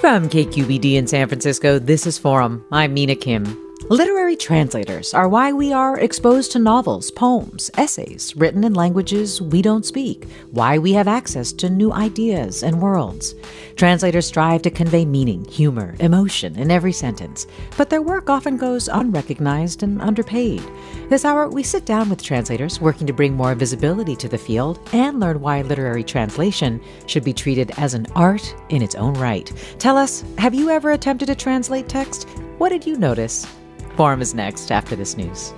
From KQED in San Francisco, this is Forum. I'm Mina Kim. Literary translators are why we are exposed to novels, poems, essays written in languages we don't speak, why we have access to new ideas and worlds. Translators strive to convey meaning, humor, emotion in every sentence, but their work often goes unrecognized and underpaid. This hour, we sit down with translators working to bring more visibility to the field and learn why literary translation should be treated as an art in its own right. Tell us, have you ever attempted to translate text? What did you notice? Forum is next after this news.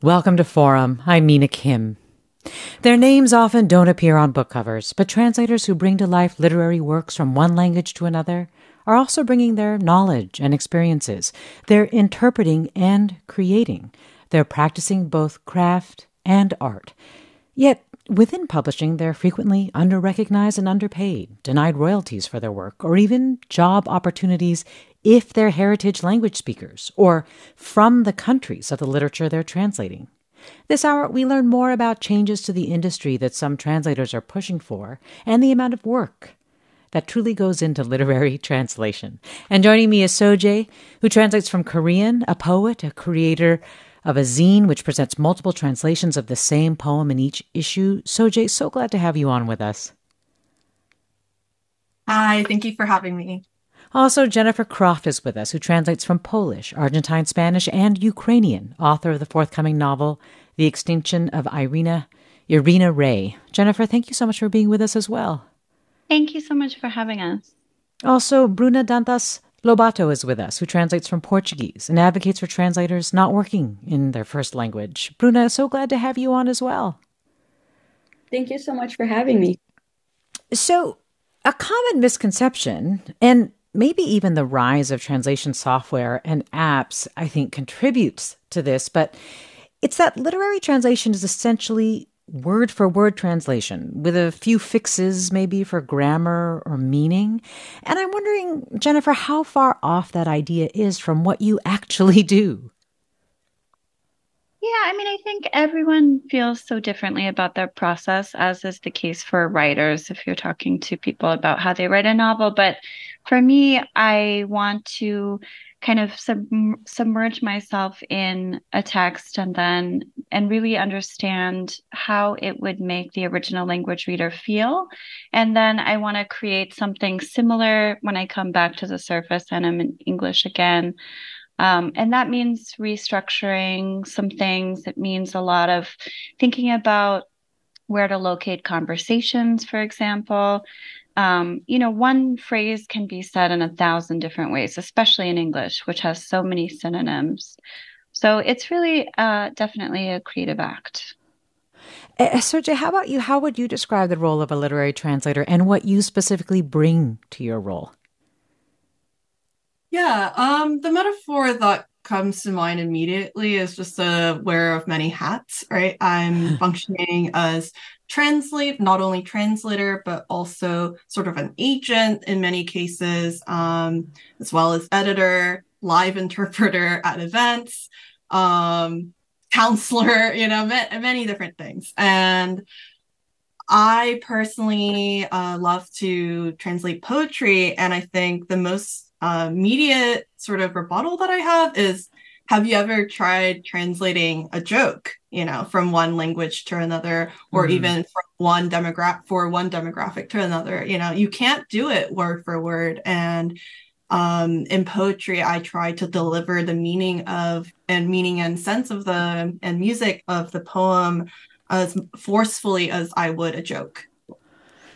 Welcome to Forum. I'm Mina Kim. Their names often don't appear on book covers, but translators who bring to life literary works from one language to another are also bringing their knowledge and experiences. They're interpreting and creating. They're practicing both craft and art. Yet, within publishing, they're frequently underrecognized and underpaid, denied royalties for their work, or even job opportunities if they're heritage language speakers or from the countries of the literature they're translating. This hour, we learn more about changes to the industry that some translators are pushing for and the amount of work that truly goes into literary translation. And joining me is Soje, who translates from Korean, a poet, a creator of a zine which presents multiple translations of the same poem in each issue. Soje, so glad to have you on with us. Hi, thank you for having me. Also, Jennifer Croft is with us, who translates from Polish, Argentine Spanish, and Ukrainian, author of the forthcoming novel, The Extinction of Irena, Irena Rey. Jennifer, thank you so much for being with us as well. Thank you so much for having us. Also, Bruna Dantas Lobato is with us, who translates from Portuguese and advocates for translators not working in their first language. Bruna, so glad to have you on as well. Thank you so much for having me. So, a common misconception, and maybe even the rise of translation software and apps, I think, contributes to this, but it's that literary translation is essentially word for word translation with a few fixes maybe for grammar or meaning. And I'm wondering, Jennifer, how far off that idea is from what you actually do. Yeah, I mean, I think everyone feels so differently about their process, as is the case for writers if you're talking to people about how they write a novel. But for me, I want to kind of sub- submerge myself in a text and then and really understand how it would make the original language reader feel. And then i want to create something similar when i come back to the surface and i'm in english again. Um, and that means restructuring some things. It means a lot of thinking about where to locate conversations for example um, you know, one phrase can be said in a thousand different ways, especially in English, which has so many synonyms. So it's really uh, definitely a creative act. Uh, Soje, how about you? How would you describe the role of a literary translator and what you specifically bring to your role? Yeah, um, the metaphor that comes to mind immediately is just a wearer of many hats, right? I'm functioning as translate, not only translator, but also sort of an agent in many cases, um, as well as editor, live interpreter at events. Um, counselor, you know, many different things. And I personally uh, love to translate poetry. And I think the most uh, immediate sort of rebuttal that I have is have you ever tried translating a joke you know from one language to another or mm. even from one demographic for one demographic to another? You know you can't do it word for word. And um, in poetry i try to deliver the meaning of and meaning and sense of the and music of the poem as forcefully as i would a joke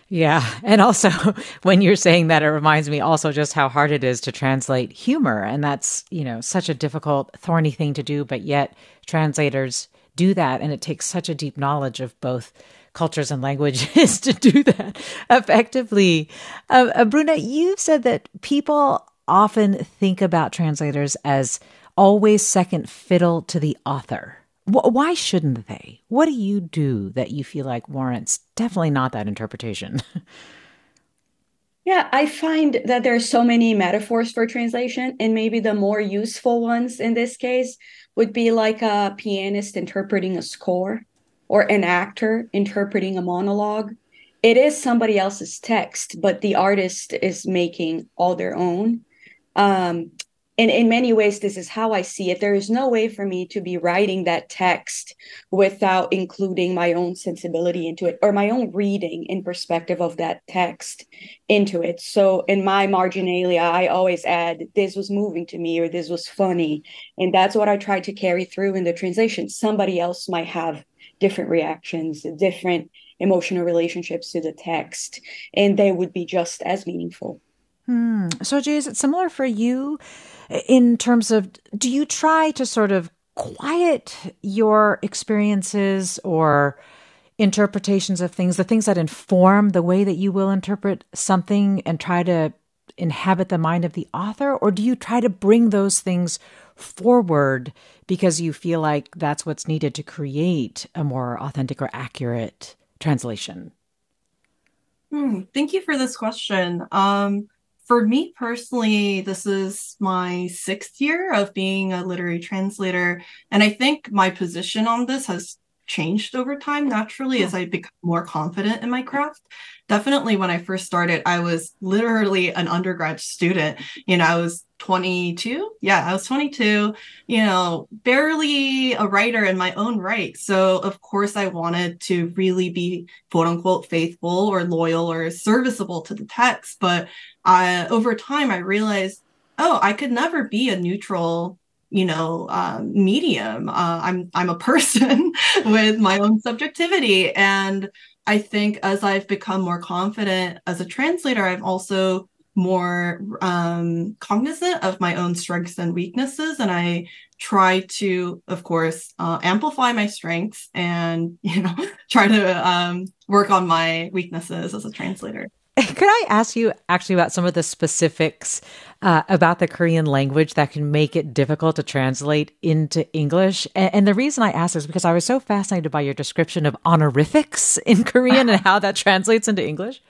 yeah. And also, when you're saying that, it reminds me also just how hard it is to translate humor. And that's, you know, such a difficult, thorny thing to do. But yet, translators do that. And it takes such a deep knowledge of both cultures and languages to do that effectively. Uh, uh, Bruna, you've said that people often think about translators as always second fiddle to the author. Why shouldn't they? What do you do that you feel like warrants definitely not that interpretation? yeah, I find that there are so many metaphors for translation, and maybe the more useful ones in this case would be like a pianist interpreting a score or an actor interpreting a monologue. It is somebody else's text, but the artist is making all their own. Um, and in many ways this is how i see it. There is no way for me to be writing that text without including my own sensibility into it or my own reading in perspective of that text into it. So in my marginalia i always add this was moving to me or this was funny. And that's what i try to carry through in the translation somebody else might have different reactions different emotional relationships to the text and they would be just as meaningful. Hmm. Soje, is it similar for you in terms of do you try to sort of quiet your experiences or interpretations of things, the things that inform the way that you will interpret something and try to inhabit the mind of the author? Or do you try to bring those things forward because you feel like that's what's needed to create a more authentic or accurate translation? Hmm, thank you for this question. Um, for me personally, this is my sixth year of being a literary translator. And I think my position on this has changed over time naturally as hmm. I become more confident in my craft. Definitely when I first started, I was literally an undergrad student. You know, I was 22. Yeah, I was 22, you know, barely a writer in my own right. So, of course, I wanted to really be quote unquote faithful or loyal or serviceable to the text. But I, over time, I realized, oh, I could never be a neutral you know um, medium uh, i'm i'm a person with my own subjectivity. And i think as i've become more confident as a translator i've also more um, cognizant of my own strengths and weaknesses. And i try to of course uh, amplify my strengths and you know try to um, work on my weaknesses as a translator Could I ask you actually about some of the specifics uh, about the Korean language that can make it difficult to translate into English? And, and, the reason I ask is because I was so fascinated by your description of honorifics in Korean and how that translates into English.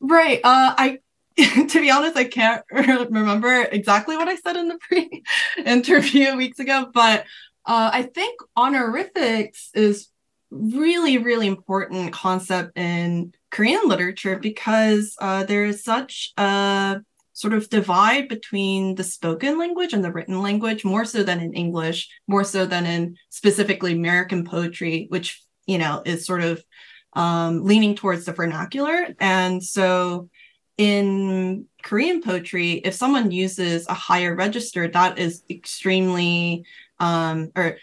Right. Uh, I, to be honest, I can't remember exactly what I said in the pre-interview weeks ago, but uh, I think honorifics is really, really important concept in Korean literature because uh, there is such a sort of divide between the spoken language and the written language, more so than in English, more so than in specifically American poetry, which, you know, is sort of um, leaning towards the vernacular. And so in Korean poetry, if someone uses a higher register, that is extremely um, or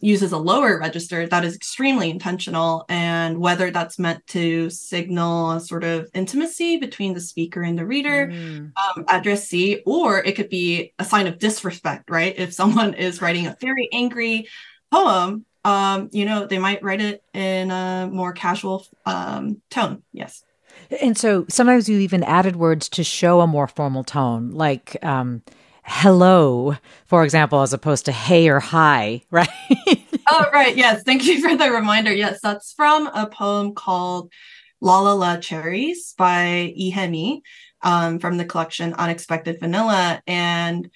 uses a lower register, that is extremely intentional. And whether that's meant to signal a sort of intimacy between the speaker and the reader, mm. um, addressee, or it could be a sign of disrespect, right? If someone is writing a very angry poem, um, you know, they might write it in a more casual um, tone. Yes. And so sometimes you even added words to show a more formal tone, like, um, hello, for example, as opposed to hey or hi, right? oh, right. Yes. Thank you for the reminder. Yes, that's from a poem called La La La Cherries by Lee Hyemi um, from the collection Unexpected Vanilla. And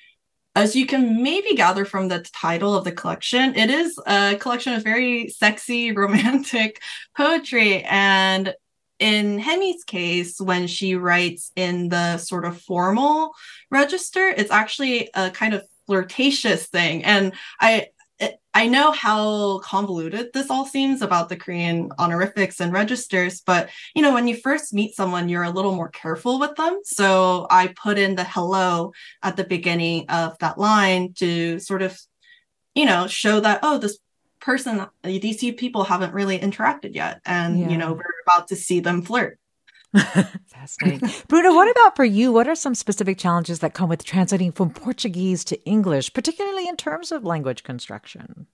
as you can maybe gather from the title of the collection, it is a collection of very sexy, romantic poetry. And in Hyemi's case, when she writes in the sort of formal register, it's actually a kind of flirtatious thing. And I I know how convoluted this all seems about the Korean honorifics and registers, but you know, when you first meet someone, you're a little more careful with them. So I put in the hello at the beginning of that line to sort of, you know, show that, oh, this person, these two people haven't really interacted yet. And, yeah. you know, we're about to see them flirt. Fascinating. Bruna, what about for you? What are some specific challenges that come with translating from Portuguese to English, particularly in terms of language construction?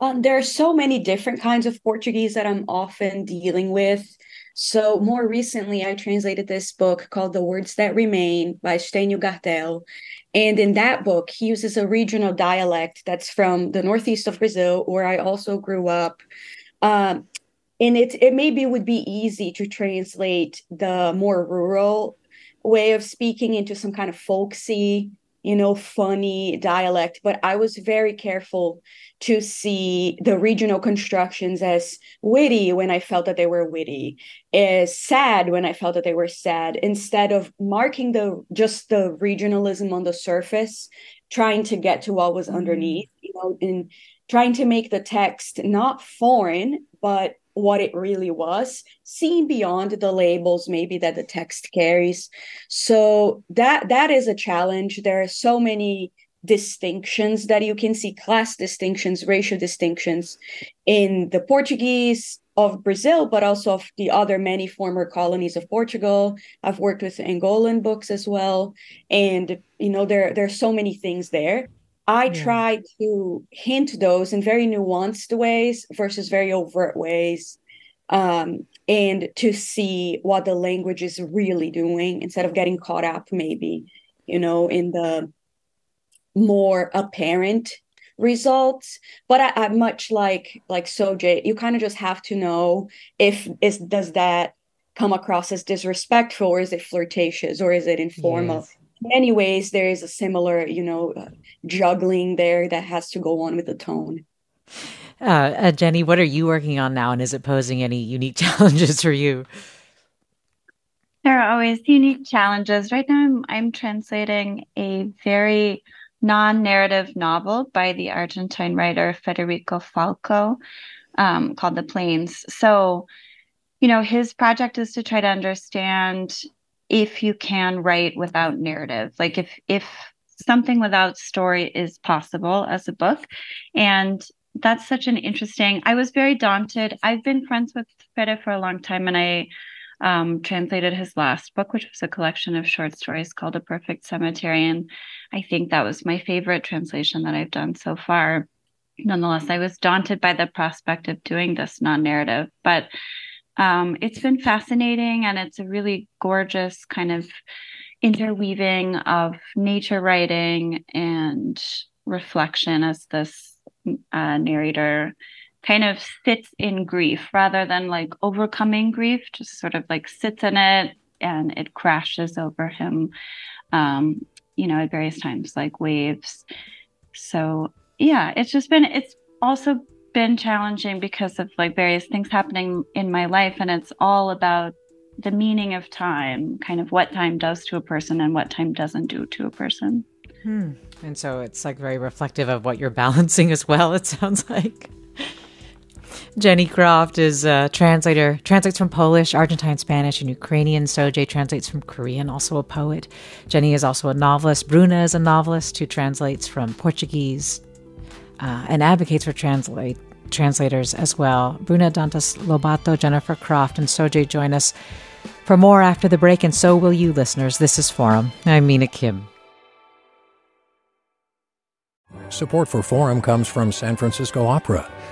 Um, there are so many different kinds of Portuguese that I'm often dealing with. So, more recently, I translated this book called The Words That Remain by Stênio Gardel. And in that book, he uses a regional dialect that's from the northeast of Brazil, where I also grew up. Um, and it it maybe would be easy to translate the more rural way of speaking into some kind of folksy you know funny dialect but i was very careful to see the regional constructions as witty when i felt that they were witty as sad when i felt that they were sad instead of marking the just the regionalism on the surface trying to get to what was mm-hmm. underneath you know and trying to make the text not foreign but what it really was, seeing beyond the labels maybe that the text carries. So that that is a challenge. There are so many distinctions that you can see class distinctions, racial distinctions in the Portuguese of Brazil, but also of the other many former colonies of Portugal. I've worked with Angolan books as well. And you know, there, there are so many things there. I yeah. try to hint those in very nuanced ways versus very overt ways. Um, and to see what the language is really doing instead of getting caught up, maybe, you know, in the more apparent results but I, I much like like Soje you kind of just have to know if is does that come across as disrespectful or is it flirtatious or is it informal yes many ways there is a similar you know uh, juggling there that has to go on with the tone. Uh, uh, jenny what are you working on now and is it posing any unique challenges for you? There are always unique challenges. Right now i'm, I'm translating a very non-narrative novel by the argentine writer federico falco um, called the plains. So you know his project is to try to understand if you can write without narrative. Like if if something without story is possible as a book and that's such an interesting i was very daunted. I've been friends with Fede for a long time and i um, translated his last book which was a collection of short stories called a perfect cemetery and i think that was my favorite translation that i've done so far. Nonetheless i was daunted by the prospect of doing this non-narrative but um, it's been fascinating and it's a really gorgeous kind of interweaving of nature writing and reflection as this uh, narrator kind of sits in grief rather than like overcoming grief, just sort of like sits in it and it crashes over him, um, you know, at various times, like waves. So, yeah, it's just been, it's also been challenging because of like various things happening in my life and it's all about the meaning of time kind of what time does to a person and what time doesn't do to a person. Hmm. and so it's like very reflective of what you're balancing as well it sounds like. Jenny croft is a translator translates from polish argentine spanish and ukrainian. Soje translates from korean also a poet. Jenny is also a novelist. Bruna is a novelist who translates from portuguese uh, and advocates for translate translators as well. Bruna Dantas Lobato, Jennifer Croft, and Soje join us for more after the break, and so will you, listeners. This is Forum. I'm Mina Kim. Support for Forum comes from San Francisco Opera.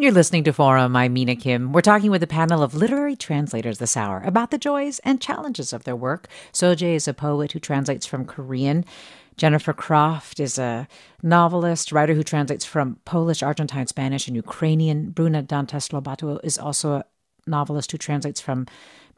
You're listening to Forum. I'm Mina Kim. We're talking with a panel of literary translators this hour about the joys and challenges of their work. Soje is a poet who translates from Korean. Jennifer Croft is a novelist, writer who translates from Polish, Argentine, Spanish, and Ukrainian. Bruna Dantas Lobato is also novelist who translates from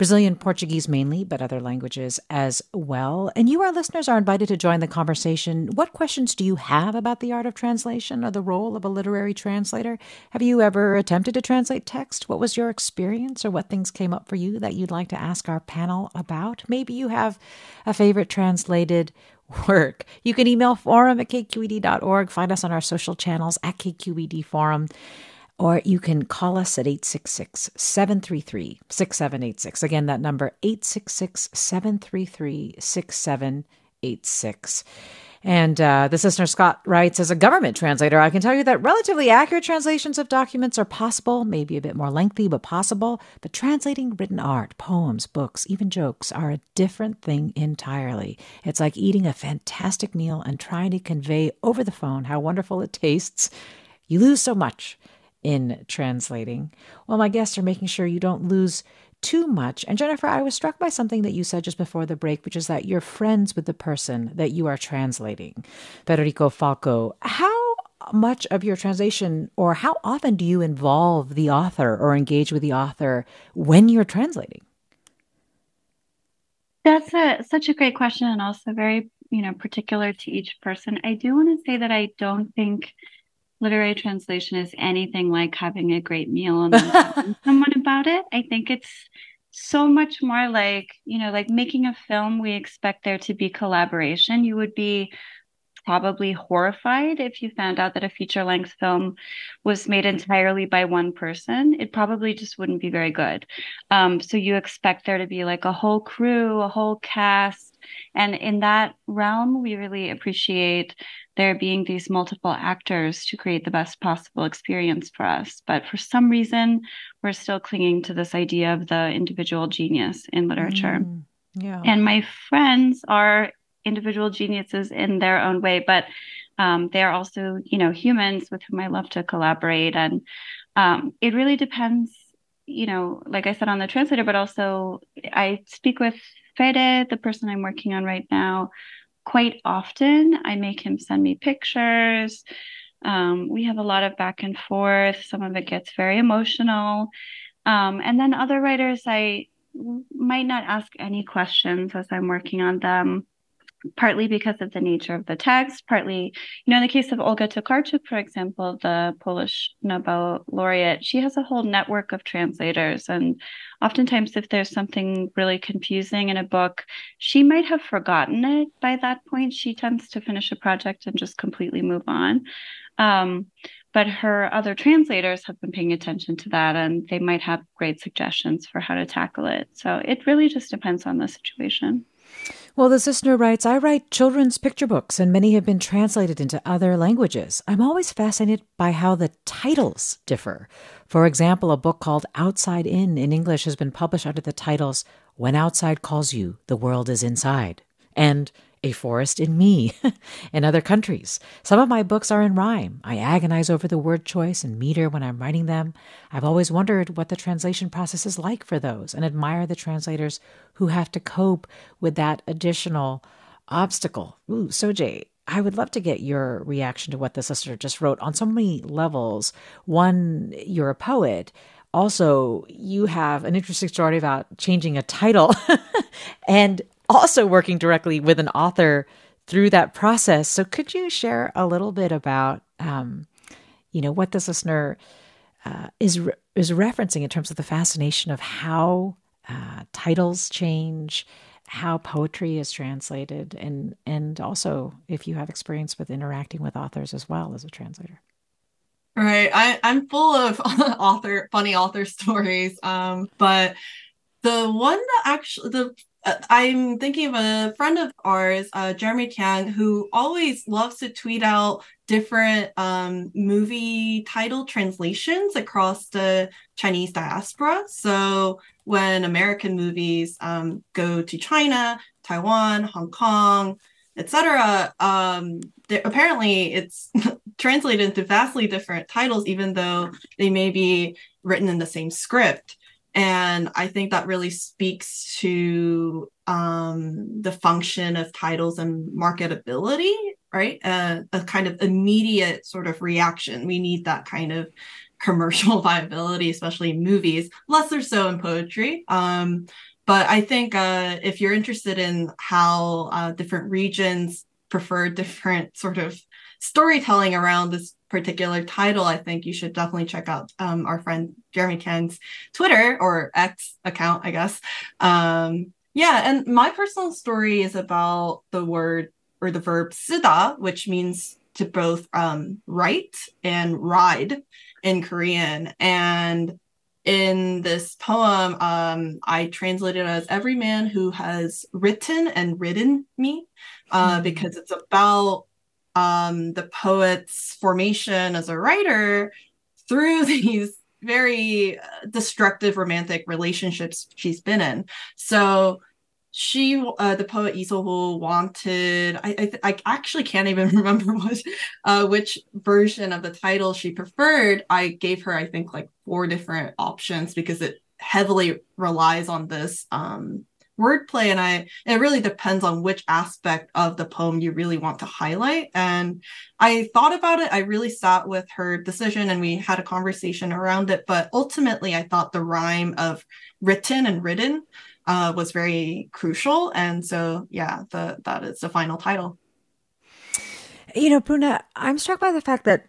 Brazilian Portuguese mainly, but other languages as well. And you, our listeners, are invited to join the conversation. What questions do you have about the art of translation or the role of a literary translator? Have you ever attempted to translate text? What was your experience or what things came up for you that you'd like to ask our panel about? Maybe you have a favorite translated work. You can email forum at kqed.org. Find us on our social channels at KQED Forum or you can call us at 866 733 6786. Again, that number 866 733 6786. And uh, this listener, Scott, writes As a government translator, I can tell you that relatively accurate translations of documents are possible, maybe a bit more lengthy, but possible. But translating written art, poems, books, even jokes are a different thing entirely. It's like eating a fantastic meal and trying to convey over the phone how wonderful it tastes. You lose so much in translating. Well, my guests are making sure you don't lose too much. And Jennifer, I was struck by something that you said just before the break, which is that you're friends with the person that you are translating, Federico Falco. How much of your translation, or how often do you involve the author or engage with the author when you're translating? That's a, such a great question, and also very you know particular to each person. I do want to say that I don't think literary translation is anything like having a great meal and someone about it. I think it's so much more like, you know, like making a film, we expect there to be collaboration. You would be probably horrified if you found out that a feature length film was made entirely by one person. It probably just wouldn't be very good. Um, so you expect there to be like a whole crew, a whole cast. And in that realm, we really appreciate there being these multiple actors to create the best possible experience for us. But for some reason, we're still clinging to this idea of the individual genius in literature. Mm, yeah. And my friends are individual geniuses in their own way, but um, they are also, you know, humans with whom I love to collaborate. And um, it really depends, you know, like I said on the translator, but also I speak with Fede, the person I'm working on right now, quite often. I make him send me pictures. Um, we have a lot of back and forth. Some of it gets very emotional. Um, and then other writers, I might not ask any questions as I'm working on them partly because of the nature of the text, partly, you know, in the case of Olga Tokarczuk, for example, the Polish Nobel laureate, she has a whole network of translators. And oftentimes, if there's something really confusing in a book, she might have forgotten it by that point. She tends to finish a project and just completely move on. Um, but her other translators have been paying attention to that and they might have great suggestions for how to tackle it. So it really just depends on the situation. Well, the listener writes I write children's picture books, and many have been translated into other languages. I'm always fascinated by how the titles differ. For example, a book called Outside In in English has been published under the titles When Outside Calls You, The World Is Inside, and a forest in me in other countries. Some of my books are in rhyme. I agonize over the word choice and meter when I'm writing them. I've always wondered what the translation process is like for those and admire the translators who have to cope with that additional obstacle. Ooh, Soje, I would love to get your reaction to what the sister just wrote on so many levels. One, you're a poet. also you have an interesting story about changing a title and also working directly with an author through that process. So, could you share a little bit about, um, you know, what this listener uh, is re- is referencing in terms of the fascination of how uh, titles change, how poetry is translated, and and also if you have experience with interacting with authors as well as a translator. Right, I, I'm full of author funny author stories, um, but the one that actually the I'm thinking of a friend of ours, uh, Jeremy Tiang, who always loves to tweet out different um, movie title translations across the Chinese diaspora. So when American movies um, go to China, Taiwan, Hong Kong, etc., um, apparently it's translated into vastly different titles, even though they may be written in the same script and i think that really speaks to um, the function of titles and marketability right? Uh, a kind of immediate sort of reaction. We need that kind of commercial viability especially in movies lesser so in poetry. Um, but i think uh, if you're interested in how uh, different regions prefer different sort of storytelling around this particular title, I think you should definitely check out um, our friend Jeremy Tiang's Twitter or X account, I guess. Um, yeah, and my personal story is about the word or the verb sida, which means to both um, write and ride in Korean. And in this poem, um, I translated as every man who has written and ridden me, uh, mm-hmm. because it's about um, the poet's formation as a writer through these very uh, destructive romantic relationships she's been in. So she, uh, the poet Lee wanted. I, I, I, actually can't even remember what, uh, which version of the title she preferred. I gave her, I think, like four different options because it heavily relies on this um, wordplay and i it really depends on which aspect of the poem you really want to highlight. And i thought about it. I really sat with her decision and we had a conversation around it. But ultimately i thought the rhyme of written and ridden uh, was very crucial. And so yeah the that is the final title. You know bruna i'm struck by the fact that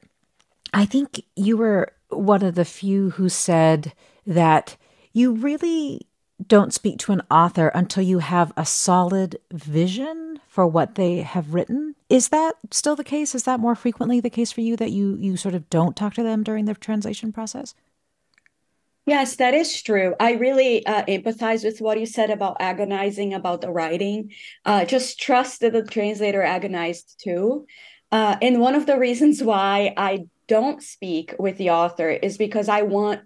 i think you were one of the few who said that you really don't speak to an author until you have a solid vision for what they have written. Is that still the case? Is that more frequently the case for you that you you sort of don't talk to them during the translation process? Yes, that is true. I really uh, empathize with what you said about agonizing about the writing. Uh, just trust that the translator agonized too. Uh, and one of the reasons why I don't speak with the author is because I want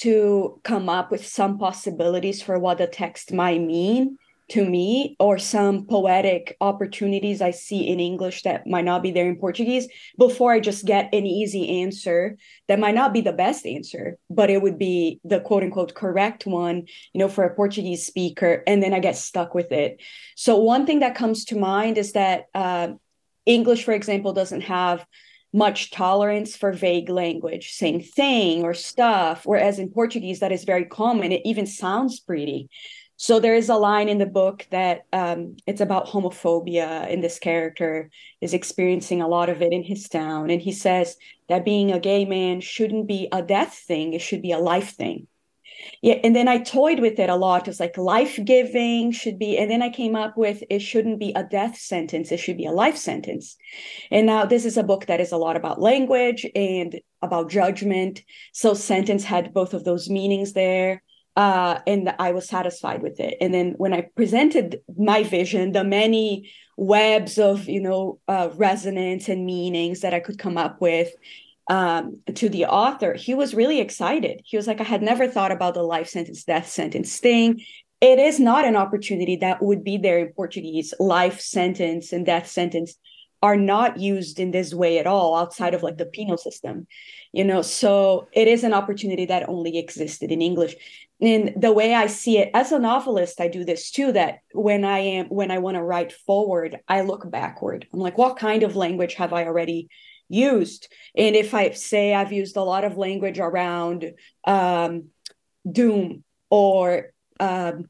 to come up with some possibilities for what the text might mean to me or some poetic opportunities I see in English that might not be there in Portuguese before I just get an easy answer that might not be the best answer, but it would be the quote unquote correct one, you know, for a Portuguese speaker. And then I get stuck with it. So, one thing that comes to mind is that uh, English, for example, doesn't have much tolerance for vague language, saying thing or stuff, whereas in Portuguese, that is very common. It even sounds pretty. So there is a line in the book that um, it's about homophobia, and this character is experiencing a lot of it in his town. And he says that being a gay man shouldn't be a death thing; it should be a life thing yeah and then i toyed with it a lot it's like life giving should be and then i came up with it shouldn't be a death sentence it should be a life sentence and now this is a book that is a lot about language and about judgment so sentence had both of those meanings there uh, and I was satisfied with it. And then when I presented my vision, the many webs of you know uh, resonance and meanings that I could come up with, um, to the author, he was really excited. He was like, I had never thought about the life sentence, death sentence thing. It is not an opportunity that would be there in Portuguese. Life sentence and death sentence are not used in this way at all outside of like the penal system, you know. So it is an opportunity that only existed in English. And the way I see it as a novelist, I do this too. That when I am when I want to write forward, I look backward. I'm like, what kind of language have I already used. And if I say I've used a lot of language around um, doom or um,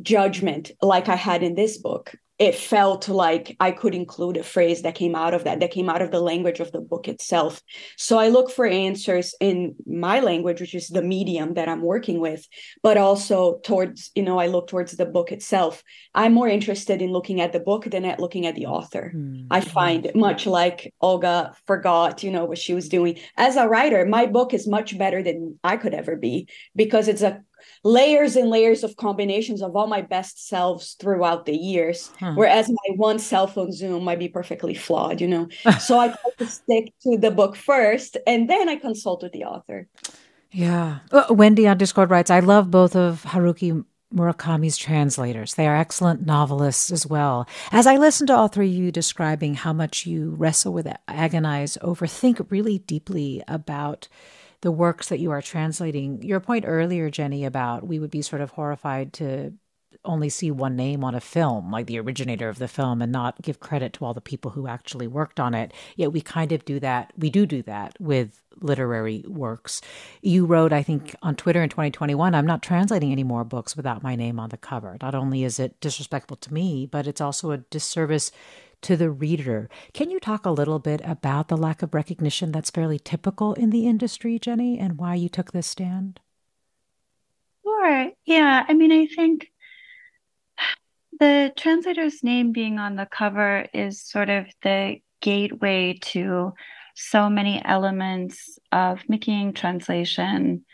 judgment, like I had in this book, it felt like I could include a phrase that came out of that, that came out of the language of the book itself. So I look for answers in my language, which is the medium that I'm working with, but also towards, you know, I look towards the book itself. I'm more interested in looking at the book than at looking at the author. Mm-hmm. I find much like Olga forgot, you know, what she was doing. As a writer, my book is much better than I could ever be because it's a layers and layers of combinations of all my best selves throughout the years huh. whereas my one cell phone zoom might be perfectly flawed you know so i try to stick to the book first and then i consult with the author yeah uh, wendy on discord writes i love both of haruki Murakami's translators. They are excellent novelists as well. As I listen to all three of you describing how much you wrestle with, agonize, overthink really deeply about the works that you are translating. Your point earlier, Jenny, about we would be sort of horrified to only see one name on a film, like the originator of the film, and not give credit to all the people who actually worked on it. Yet we kind of do that. We do do that with literary works. You wrote, I think, on Twitter in 2021, I'm not translating any more books without my name on the cover. Not only is it disrespectful to me, but it's also a disservice to the reader. Can you talk a little bit about the lack of recognition that's fairly typical in the industry, Jenny, and why you took this stand? Sure. Yeah. I mean, I think the translator's name being on the cover is sort of the gateway to so many elements of making translation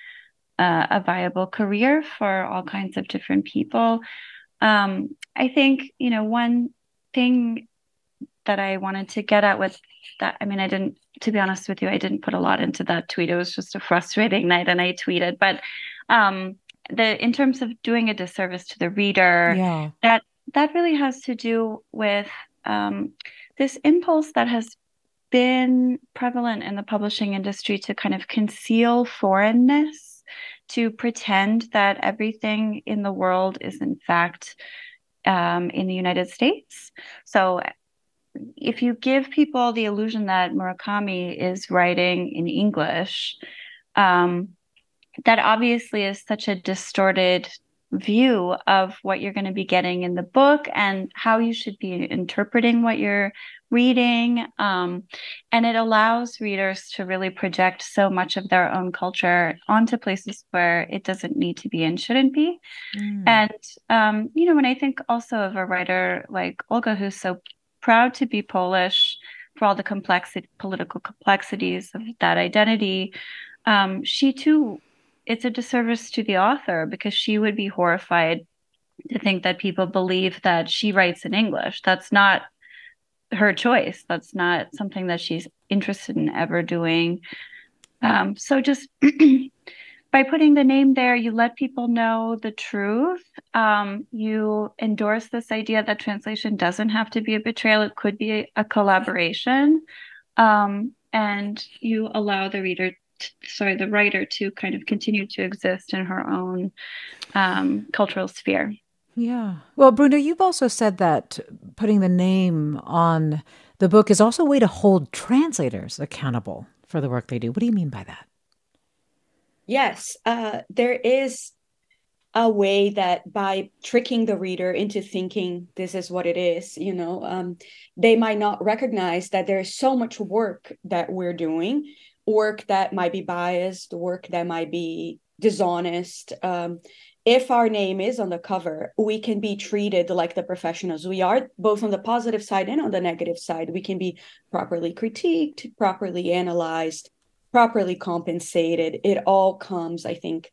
uh, a viable career for all kinds of different people. Um, I think, you know, one thing that I wanted to get at with that. I mean, I didn't, to be honest with you, I didn't put a lot into that tweet. It was just a frustrating night and I tweeted. But um, the in terms of doing a disservice to the reader, yeah. that that really has to do with um, this impulse that has been prevalent in the publishing industry to kind of conceal foreignness, to pretend that everything in the world is in fact um, in the United States. So if you give people the illusion that Murakami is writing in English, um, that obviously is such a distorted view of what you're going to be getting in the book and how you should be interpreting what you're reading. Um, and it allows readers to really project so much of their own culture onto places where it doesn't need to be and shouldn't be. Mm. And, um, you know, when I think also of a writer like Olga, who's so proud to be Polish for all the complexity, political complexities of that identity. Um, she too, it's a disservice to the author because she would be horrified to think that people believe that she writes in English. That's not her choice. That's not something that she's interested in ever doing. Um, so just by putting the name there, you let people know the truth. Um, you endorse this idea that translation doesn't have to be a betrayal, it could be a, collaboration. Um, and you allow the reader, to, sorry, the writer to kind of continue to exist in her own um, cultural sphere. Yeah. Well, Bruna, you've also said that putting the name on the book is also a way to hold translators accountable for the work they do. What do you mean by that? Yes, uh, there is a way that by tricking the reader into thinking this is what it is, you know, um, they might not recognize that there's so much work that we're doing, work that might be biased, work that might be dishonest. Um, if our name is on the cover, we can be treated like the professionals we are, both on the positive side and on the negative side. We can be properly critiqued, properly analyzed, properly compensated. It all comes, I think,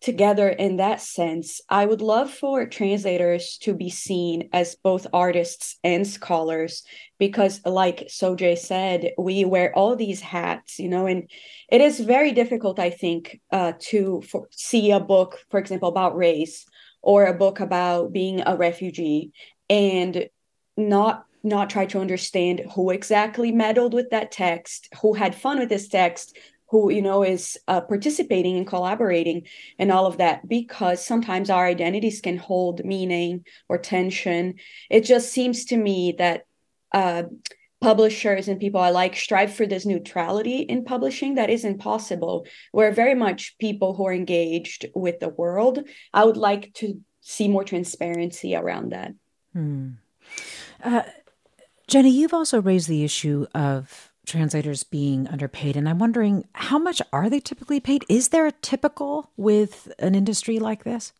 together in that sense. I would love for translators to be seen as both artists and scholars because, like Soje said, we wear all these hats, you know, and it is very difficult, I think, uh, to for, see a book, for example, about race or a book about being a refugee and not not try to understand who exactly meddled with that text, who had fun with this text, who you know is uh, participating and collaborating and all of that because sometimes our identities can hold meaning or tension it just seems to me that uh, publishers and people I like strive for this neutrality in publishing that isn't possible. We're very much people who are engaged with the world. I would like to see more transparency around that. Hmm. Uh, Jenny, you've also raised the issue of translators being underpaid, and I'm wondering how much are they typically paid? Is there a typical with an industry like this?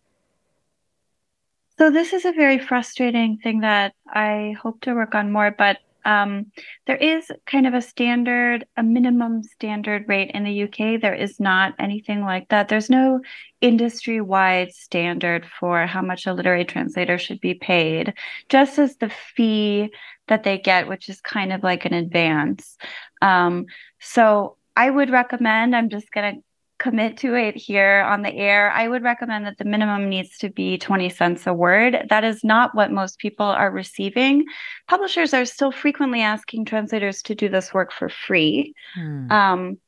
So this is a very frustrating thing that I hope to work on more, but um, there is kind of a standard, a minimum standard rate in the UK. There is not anything like that. There's no industry wide standard for how much a literary translator should be paid, just as the fee that they get, which is kind of like an advance. Um, so I would recommend, I'm just going to commit to it here on the air, I would recommend that the minimum needs to be 20 cents a word. That is not what most people are receiving. Publishers are still frequently asking translators to do this work for free, hmm. um,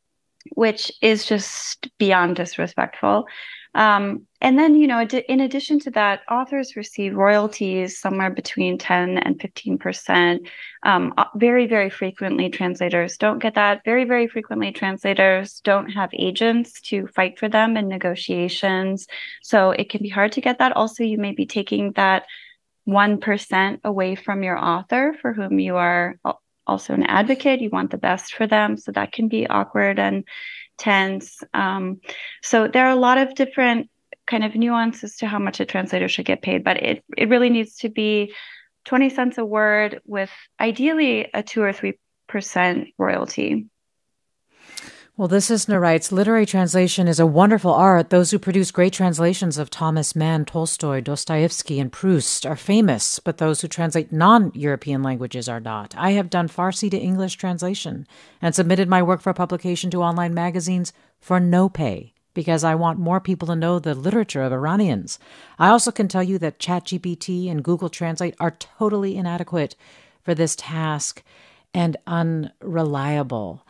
which is just beyond disrespectful. Um, and then, you know, in addition to that, authors receive royalties somewhere between 10 and 15%. Um, very, very frequently, translators don't get that. Very, very frequently, translators don't have agents to fight for them in negotiations. So it can be hard to get that. Also, you may be taking that 1% away from your author for whom you are also an advocate. You want the best for them. So that can be awkward and tense. Um, so there are a lot of different kind of nuances to how much a translator should get paid, but it, it really needs to be 20 cents a word with ideally a two or three percent royalty. Well, this listener writes Literary translation is a wonderful art. Those who produce great translations of Thomas Mann, Tolstoy, Dostoevsky, and Proust are famous, but those who translate non European languages are not. I have done Farsi to English translation and submitted my work for publication to online magazines for no pay because I want more people to know the literature of Iranians. I also can tell you that ChatGPT and Google Translate are totally inadequate for this task and unreliable.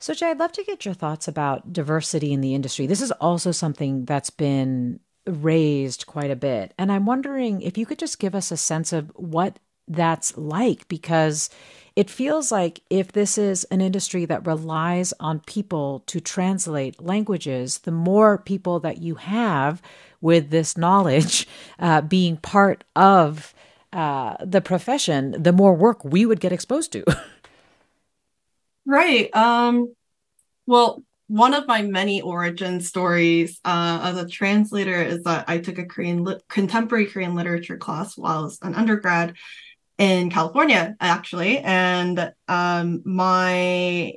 So, Jay, I'd love to get your thoughts about diversity in the industry. This is also something that's been raised quite a bit. And I'm wondering if you could just give us a sense of what that's like, because it feels like if this is an industry that relies on people to translate languages, the more people that you have with this knowledge uh, being part of uh, the profession, the more work we would get exposed to. Right. Um, well, one of my many origin stories uh, as a translator is that I took a Korean li- contemporary Korean literature class while I was an undergrad in California, actually, and um, my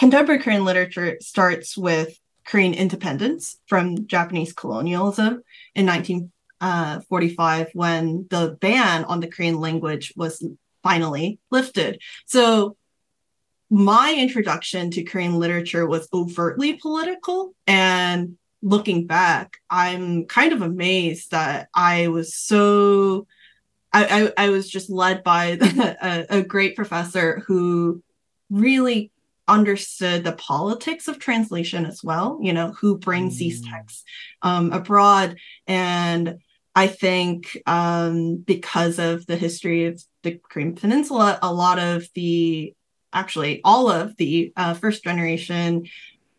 contemporary Korean literature starts with Korean independence from Japanese colonialism in 1945 uh, when the ban on the Korean language was finally lifted. So my introduction to Korean literature was overtly political. And looking back, I'm kind of amazed that I was so. I, I, I was just led by the, a, a great professor who really understood the politics of translation as well you know who brings mm. these texts um, abroad and i think um, because of the history of the korean peninsula a lot of the actually all of the uh, first generation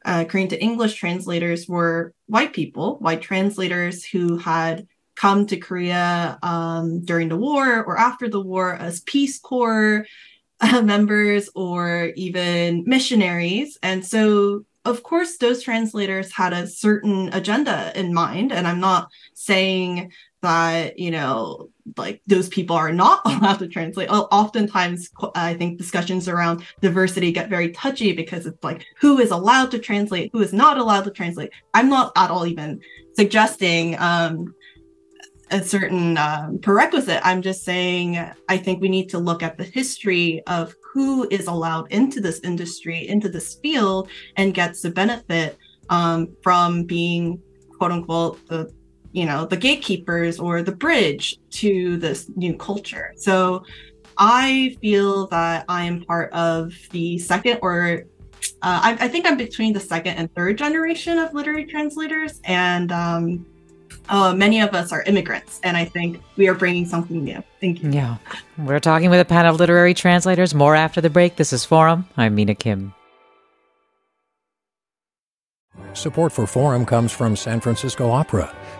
uh, Korean to English translators were white people, white translators who had come to Korea um, during the war or after the war as Peace Corps uh, members or even missionaries. And so, of course, those translators had a certain agenda in mind. And I'm not saying that you know like those people are not allowed to translate. Oftentimes i think discussions around diversity get very touchy because it's like who is allowed to translate? Who is not allowed to translate? I'm not at all even suggesting um, a certain um, prerequisite. I'm just saying i think we need to look at the history of who is allowed into this industry into this field and gets the benefit um, from being quote unquote the you know the gatekeepers or the bridge to this new culture so i feel that i am part of the second or uh, I, I, think i'm between the second and third generation of literary translators and um, uh, many of us are immigrants, and I think we are bringing something new. Thank you. Yeah. We're talking with a panel of literary translators. More after the break. This is Forum. I'm Mina Kim. Support for Forum comes from San Francisco Opera.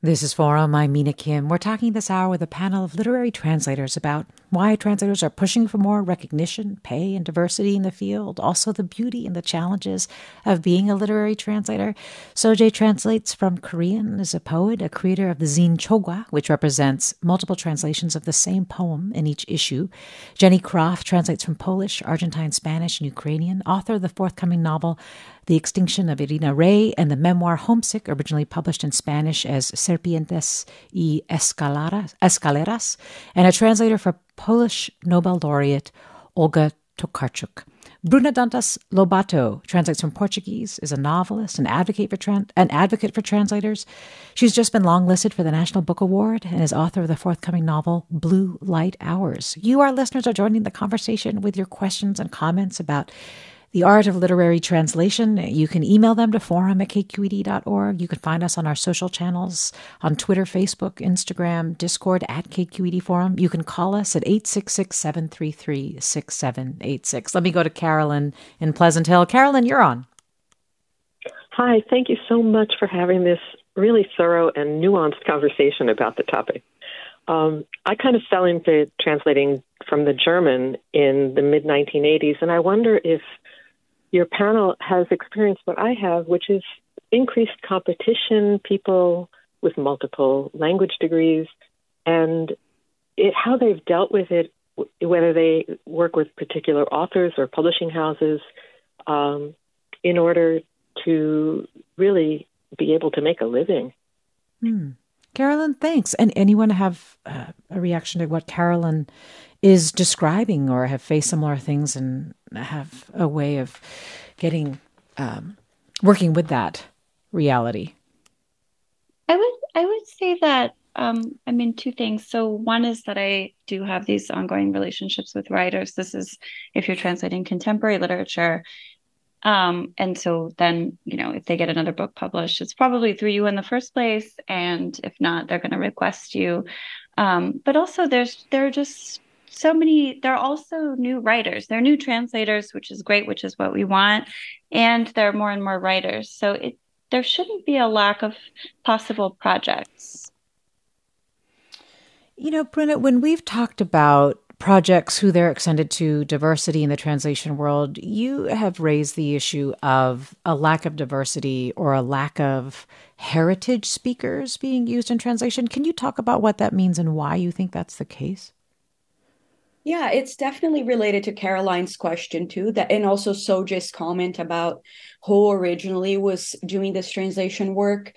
This is Forum. I'm Mina Kim. We're talking this hour with a panel of literary translators about why translators are pushing for more recognition, pay, and diversity in the field, also the beauty and the challenges of being a literary translator. Soje translates from Korean, is a poet, a creator of the zine Chogwa, which represents multiple translations of the same poem in each issue. Jenny Croft translates from Polish, Argentine, Spanish, and Ukrainian, author of the forthcoming novel the Extinction of Irena Rey, and the memoir Homesick, originally published in Spanish as Serpientes y Escaleras, and a translator for Polish Nobel laureate Olga Tokarczuk. Bruna Dantas Lobato translates from Portuguese, is a novelist, an advocate for tran- an advocate for translators. She's just been longlisted for the National Book Award and is author of the forthcoming novel Blue Light Hours. You, our listeners, are joining the conversation with your questions and comments about the Art of Literary Translation. You can email them to forum at kqed.org. You can find us on our social channels on Twitter, Facebook, Instagram, Discord at KQED Forum. You can call us at 866 733 6786. Let me go to Carolyn in Pleasant Hill. Carolyn, you're on. Hi, thank you so much for having this really thorough and nuanced conversation about the topic. Um, I kind of fell into translating from the German in the mid 1980s, and I wonder if your panel has experienced what I have, which is increased competition, people with multiple language degrees, and it, how they've dealt with it, whether they work with particular authors or publishing houses, um, in order to really be able to make a living. Hmm. Carolyn, thanks. And anyone have uh, a reaction to what Carolyn is describing or have faced similar things and have a way of getting um, working with that reality? I would I would say that um, I mean two things. So one is that I do have these ongoing relationships with writers. This is if you're translating contemporary literature. Um, and so then, you know, if they get another book published, it's probably through you in the first place. And if not, they're going to request you. Um, but also there's there are just so many there are also new writers. There are new translators which is great which is what we want and there are more and more writers. So it there shouldn't be a lack of possible projects. You know bruna when we've talked about projects who they're extended to diversity in the translation world you have raised the issue of a lack of diversity or a lack of heritage speakers being used in translation. Can you talk about what that means and why you think that's the case yeah, it's definitely related to Caroline's question too. That and also Soje's comment about who originally was doing this translation work.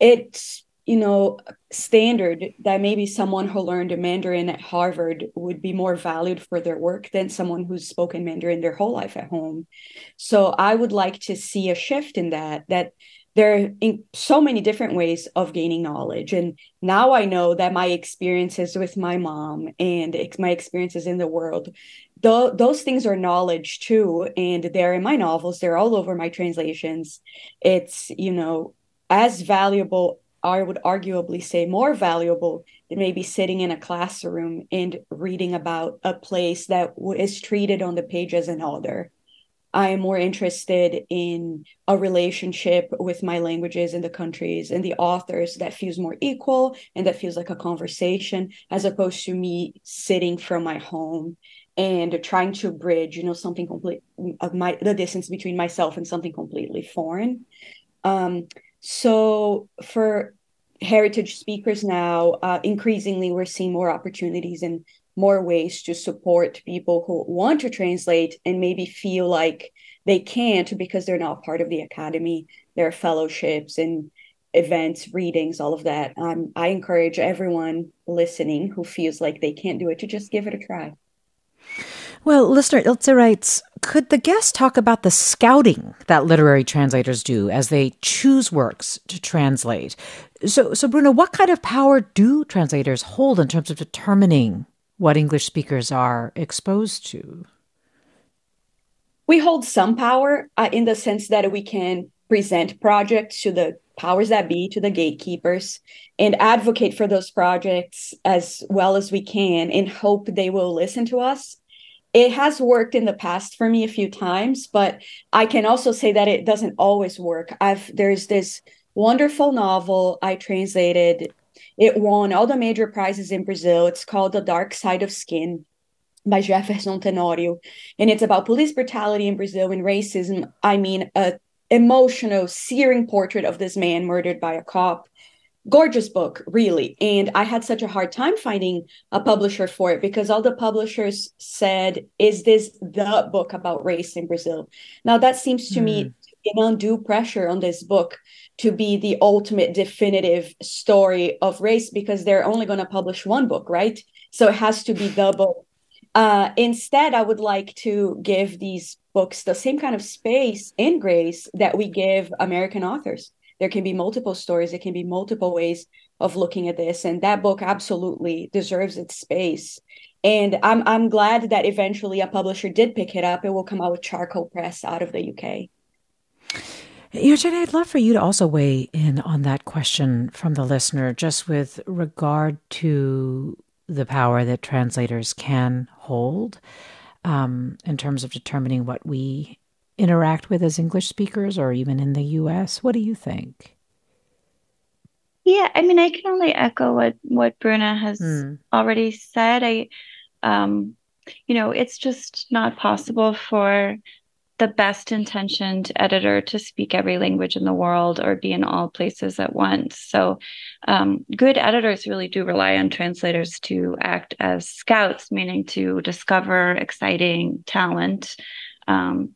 It's you know standard that maybe someone who learned Mandarin at Harvard would be more valued for their work than someone who's spoken Mandarin their whole life at home. So I would like to see a shift in that. That there are so many different ways of gaining knowledge and now i know that my experiences with my mom and ex- my experiences in the world th- those things are knowledge too and they're in my novels they're all over my translations. It's you know as valuable i would arguably say more valuable than maybe sitting in a classroom and reading about a place that that is treated on the page as an other I am more interested in a relationship with my languages and the countries and the authors that feels more equal and that feels like a conversation as opposed to me sitting from my home and trying to bridge, you know, something complete of my the distance between myself and something completely foreign. Um, so for heritage speakers now, uh, increasingly we're seeing more opportunities and more ways to support people who want to translate and maybe feel like they can't because they're not part of the academy. There are fellowships and events, readings, all of that. Um, I encourage everyone listening who feels like they can't do it to just give it a try. Well, listener Ilse writes Could the guest talk about the scouting that literary translators do as they choose works to translate? So, so Bruna, what kind of power do translators hold in terms of determining what English speakers are exposed to? We hold some power uh, in the sense that we can present projects to the powers that be, to the gatekeepers, and advocate for those projects as well as we can and hope they will listen to us. It has worked in the past for me a few times, but I can also say that it doesn't always work. I've there's this wonderful novel I translated it won all the major prizes in Brazil. It's called The Dark Side of Skin by Jefferson Tenório. And it's about police brutality in Brazil and racism. I mean, a emotional, searing portrait of this man murdered by a cop. Gorgeous book, really. And I had such a hard time finding a publisher for it because all the publishers said, Is this the book about race in Brazil? Now, that seems to mm. me an undue pressure on this book to be the ultimate definitive story of race because they're only going to publish one book, right? So it has to be book. Uh, instead, I would like to give these books the same kind of space and grace that we give American authors. There can be multiple stories, there can be multiple ways of looking at this, and that book absolutely deserves its space. And I'm I'm glad that eventually a publisher did pick it up. It will come out with Charco Press out of the UK. You know, Jenny, I'd love for you to also weigh in on that question from the listener, just with regard to the power that translators can hold um, in terms of determining what we interact with as English speakers or even in the US. What do you think? Yeah, I mean, I can only echo what what Bruna has mm. already said. I, um, you know, it's just not possible for the best intentioned editor to speak every language in the world or be in all places at once. So, um, good editors really do rely on translators to act as scouts, meaning to discover exciting talent. Um,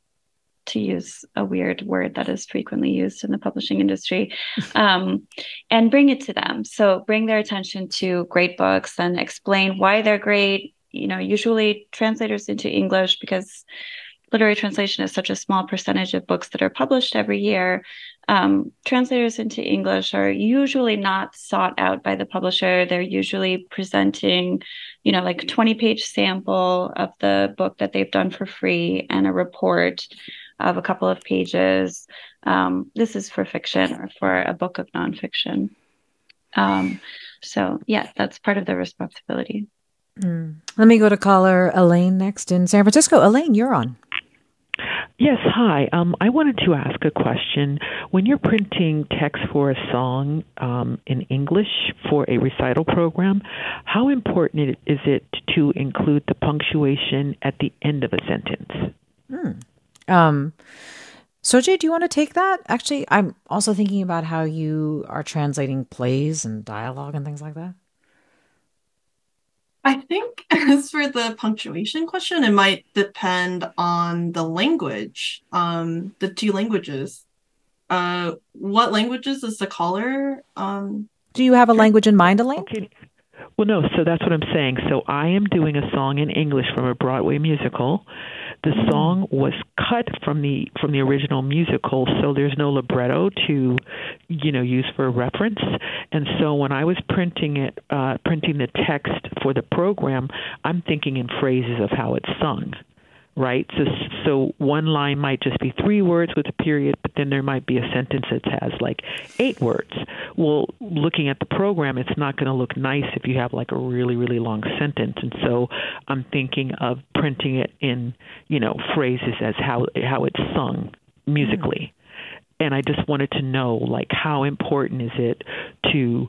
to use a weird word that is frequently used in the publishing industry, um, and bring it to them. So, bring their attention to great books and explain why they're great. You know, usually translators into English because literary translation is such a small percentage of books that are published every year, um, translators into English are usually not sought out by the publisher. They're usually presenting, you know, like a 20 page sample of the book that they've done for free and a report of a couple of pages. Um, this is for fiction or for a book of nonfiction. Um, so, yeah, that's part of the responsibility. Mm. Let me go to caller Elaine next in San Francisco. Elaine, you're on. Yes, hi. Um, I wanted to ask a question. When you're printing text for a song um, in English for a recital program, how important is it to include the punctuation at the end of a sentence? Hmm. Um, Soje, do you want to take that? Actually, I'm also thinking about how you are translating plays and dialogue and things like that. I think as for the punctuation question, it might depend on the language, um, the two languages. Uh, what languages is the caller? Um, Do you have a language in mind, Elaine? Okay. Well, no. So that's what I'm saying. So I am doing a song in English from a Broadway musical. The song was cut from the from the original musical, so there's no libretto to, you know, use for reference. And so when I was printing it, uh, printing the text for the program, I'm thinking in phrases of how it's sung right? So so one line might just be three words with a period, but then there might be a sentence that has like eight words. Well, looking at the program, it's not going to look nice if you have like a really really long sentence. And so I'm thinking of printing it in, you know, phrases as how how it's sung musically. And I just wanted to know like how important is it to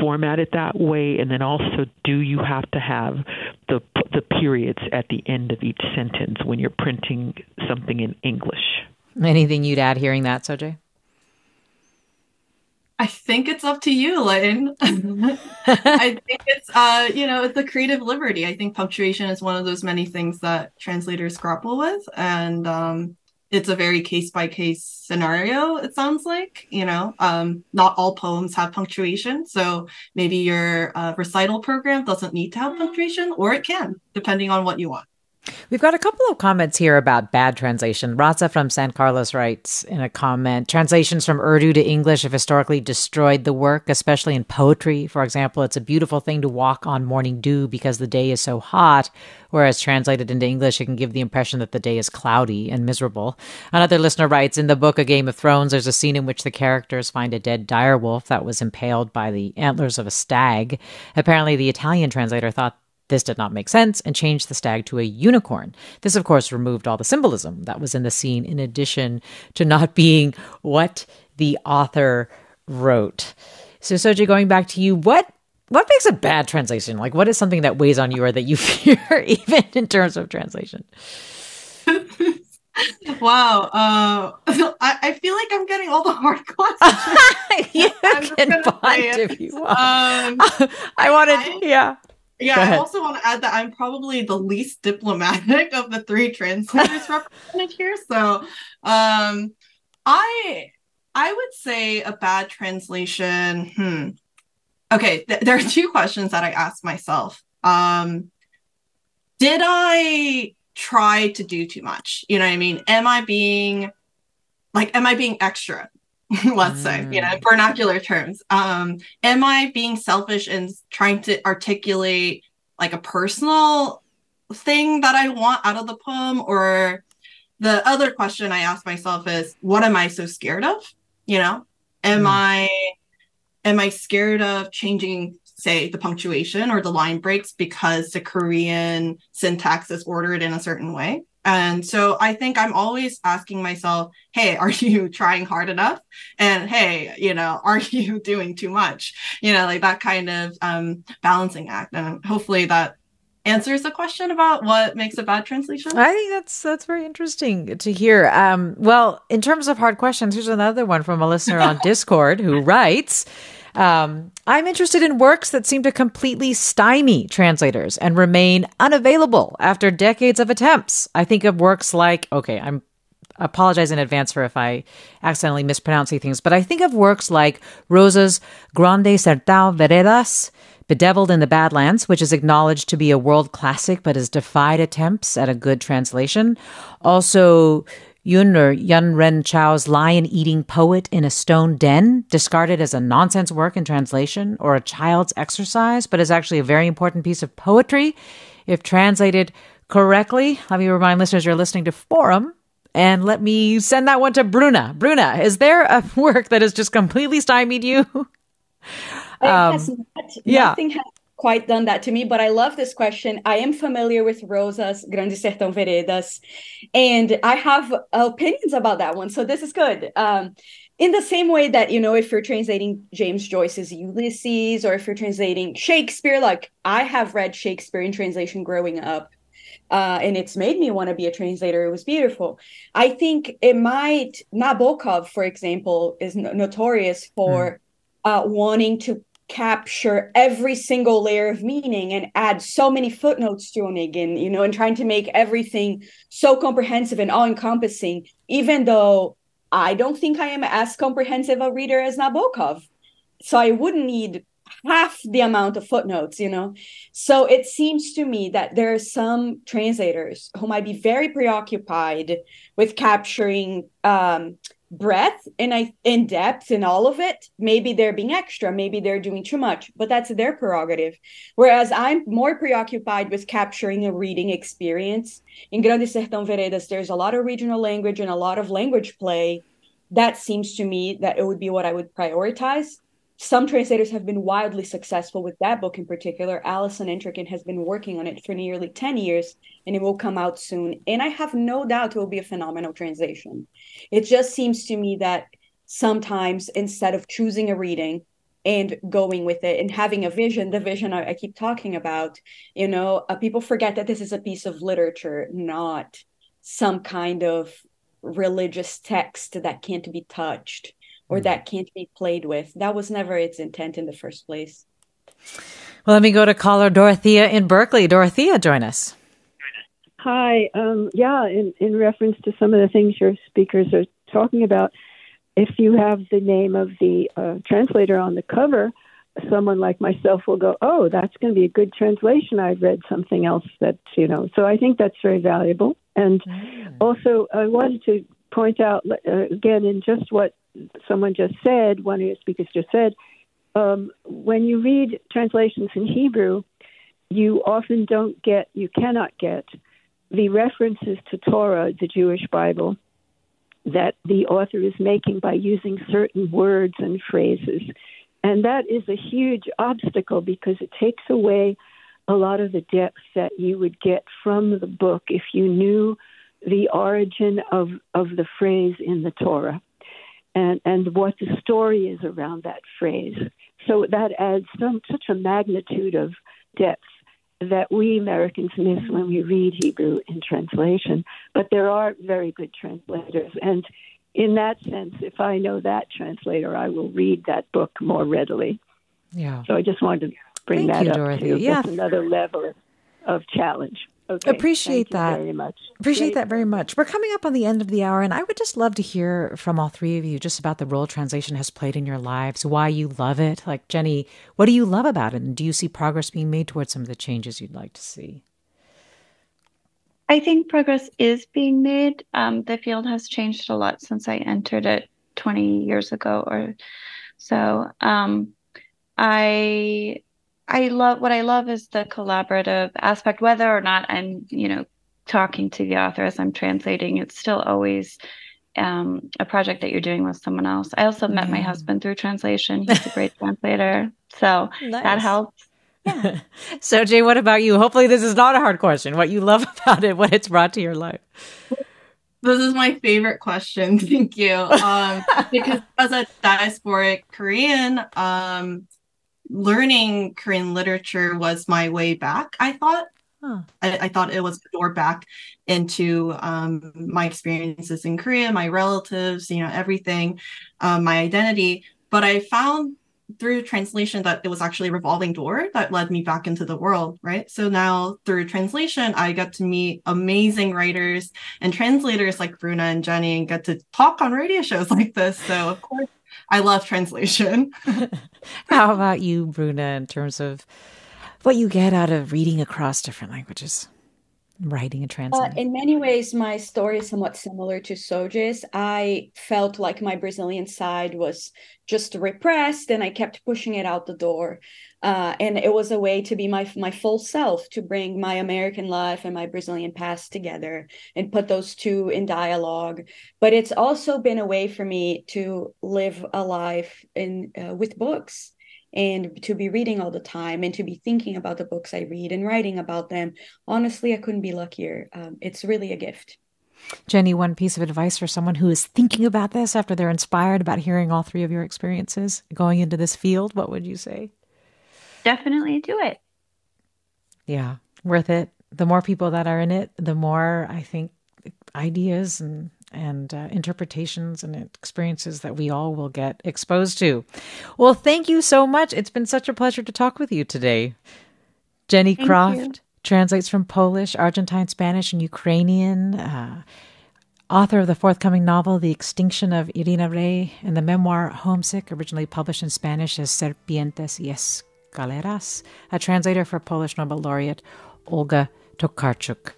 format it that way and then also do you have to have the the periods at the end of each sentence when you're printing something in English anything you'd add hearing that Soje I think it's up to you, Lynn. I think it's uh, you know, it's the creative liberty. I think punctuation is one of those many things that translators grapple with. And um, it's a very case by case scenario it sounds like you know um, not all poems have punctuation so maybe your uh, recital program doesn't need to have punctuation or it can depending on what you want We've got a couple of comments here about bad translation. Raza from San Carlos writes in a comment translations from Urdu to English have historically destroyed the work, especially in poetry. For example, it's a beautiful thing to walk on morning dew because the day is so hot, whereas translated into English, it can give the impression that the day is cloudy and miserable. Another listener writes In the book A Game of Thrones, there's a scene in which the characters find a dead direwolf that was impaled by the antlers of a stag. Apparently, the Italian translator thought this did not make sense and changed the stag to a unicorn. This, of course, removed all the symbolism that was in the scene, in addition to not being what the author wrote. So, Soje, going back to you, what what makes a bad translation? Like, what is something that weighs on you or that you fear, even in terms of translation? wow, uh, I, I, feel like I'm getting all the hard questions. you can find if you want. Um, I wanted, yeah. Yeah, I also want to add that I'm probably the least diplomatic of the three translators represented here. So, um, I I would say a bad translation. Hmm. Okay, th- there are two questions that I ask myself. Um, did I try to do too much? You know what I mean? Am I being like, am I being extra? let's mm. say, you know, mm. vernacular terms. Um, am I being selfish and trying to articulate like a personal thing that I want out of the poem? Or the other question I ask myself is, what am I so scared of? You know, am mm. I am I scared of changing say the punctuation or the line breaks because the Korean syntax is ordered in a certain way? And so I think I'm always asking myself, hey, are you trying hard enough? And hey, you know, are you doing too much? You know, like that kind of um, balancing act. And hopefully that answers the question about what makes a bad translation. I think that's that's very interesting to hear. Um, well, in terms of hard questions, here's another one from a listener on Discord who writes. Um, I'm interested in works that seem to completely stymie translators and remain unavailable after decades of attempts. I think of works like, okay, I'm apologize in advance for if I accidentally mispronounce things, but I think of works like Rosa's Grande Sertão Veredas, Bedeviled in the Badlands, which is acknowledged to be a world classic but has defied attempts at a good translation. Also, Yun or Yuen Ren Chao's Lion Eating Poet in a Stone Den, discarded as a nonsense work in translation or a child's exercise, but is actually a very important piece of poetry if translated correctly. Let me remind listeners you're listening to Forum. And let me send that one to Bruna. Bruna, is there a work that has just completely stymied you? Um, yeah. Nothing has quite done that to me, but I love this question. I am familiar with Rosa's Grande Sertão Veredas, and I have opinions about that one. So this is good. Um, in the same way that, you know, if you're translating James Joyce's Ulysses or if you're translating Shakespeare, like I have read Shakespeare in translation growing up. Uh, and it's made me want to be a translator. It was beautiful. I think it might Nabokov, for example, is no- notorious for mm. uh, wanting to capture every single layer of meaning and add so many footnotes to Onegin, you know, and trying to make everything so comprehensive and all encompassing, even though I don't think I am as comprehensive a reader as Nabokov. So I wouldn't need half the amount of footnotes, you know? So it seems to me that there are some translators who might be very preoccupied with capturing um, breadth and I in depth and all of it, maybe they're being extra, maybe they're doing too much, but that's their prerogative. Whereas I'm more preoccupied with capturing a reading experience. In Grande Sertão Veredas, there's a lot of regional language and a lot of language play. That seems to me that it would be what I would prioritize some translators have been wildly successful with that book in particular. Alison Entrekin has been working on it for nearly 10 years and it will come out soon. And I have no doubt it will be a phenomenal translation. It just seems to me that sometimes instead of choosing a reading and going with it and having a vision, the vision I, I keep talking about, you know, uh, people forget that this is a piece of literature, not some kind of religious text that can't be touched or hmm. that can't be played with. That was never its intent in the first place. Well, let me go to caller Dorothea in Berkeley. Dorothea, join us. Hi. Um, yeah, in, in reference to some of the things your speakers are talking about, if you have the name of the uh, translator on the cover, someone like myself will go, "Oh, that's going to be a good translation. I've read something else that you know." So I think that's very valuable. And mm. also, I wanted to point out uh, again in just what someone just said, one of your speakers just said, um, when you read translations in Hebrew, you often don't get, you cannot get the references to Torah, the Jewish Bible, that the author is making by using certain words and phrases. And that is a huge obstacle because it takes away a lot of the depth that you would get from the book if you knew the origin of, of the phrase in the Torah and, and what the story is around that phrase. So that adds some, such a magnitude of depth that we Americans miss when we read Hebrew in translation. But there are very good translators. And in that sense, if I know that translator, I will read that book more readily. Yeah. So I just wanted to bring Thank that you, up Dorothy. too. Yeah. That's another level of challenge. Okay. Appreciate Thank you that. very much. Appreciate Great. that very much. We're coming up on the end of the hour, and I would just love to hear from all three of you just about the role translation has played in your lives, why you love it. Like, Jenny, what do you love about it? And do you see progress being made towards some of the changes you'd like to see? I think progress is being made. Um, the field has changed a lot since I entered it 20 years ago or so. Um, I I love what I love is the collaborative aspect, whether or not I'm, you know, talking to the author as I'm translating, it's still always um, a project that you're doing with someone else. I also met yeah. my husband through translation. He's a great translator. So nice. that helps. Yeah. so Jay, what about you? Hopefully this is not a hard question. What you love about it, what it's brought to your life. This is my favorite question. Thank you. Um, because as a diasporic Korean, um, learning Korean literature was my way back, I thought. Huh. I, I, thought it was a door back into um, my experiences in Korea, my relatives, you know, everything, um, my identity. But I found through translation that it was actually a revolving door that led me back into the world, right? So now through translation, I got to meet amazing writers and translators like Bruna and Jenny and get to talk on radio shows like this. So of course I love translation. How about you, Bruna, in terms of what you get out of reading across different languages? Writing and translating? Uh, in many ways, my story is somewhat similar to Soje's. I felt like my Brazilian side was just repressed, and I kept pushing it out the door. Uh, and it was a way to be my my full self, to bring my American life and my Brazilian past together, and put those two in dialogue. But it's also been a way for me to live a life in uh, with books and to be reading all the time and to be thinking about the books I read and writing about them. Honestly, I couldn't be luckier. Um, it's really a gift. Jenny, one piece of advice for someone who is thinking about this after they're inspired about hearing all three of your experiences going into this field, what would you say? Definitely do it. Yeah, worth it. The more people that are in it, the more I think ideas and and uh, interpretations and experiences that we all will get exposed to. Well, thank you so much. It's been such a pleasure to talk with you today. Jenny thank Croft you. translates from Polish, Argentine, Spanish, and Ukrainian. Uh, author of the forthcoming novel, The Extinction of Irena Rey, and the memoir Homesick, originally published in Spanish as Serpientes y Escaleras, a translator for Polish Nobel laureate Olga Tokarczuk.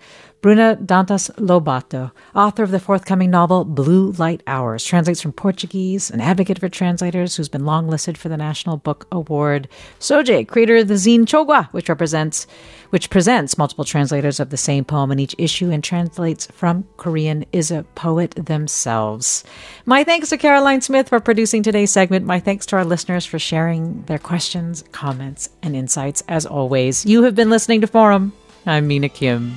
Bruna Dantas Lobato, author of the forthcoming novel Blue Light Hours, translates from Portuguese, an advocate for translators who's been long listed for the National Book Award. Soje, creator of the zine Chogwa, which represents which presents multiple translators of the same poem in each issue and translates from Korean, is a poet themselves. My thanks to Caroline Smith for producing today's segment. My thanks to our listeners for sharing their questions, comments, and insights. As always, you have been listening to Forum. I'm Mina Kim.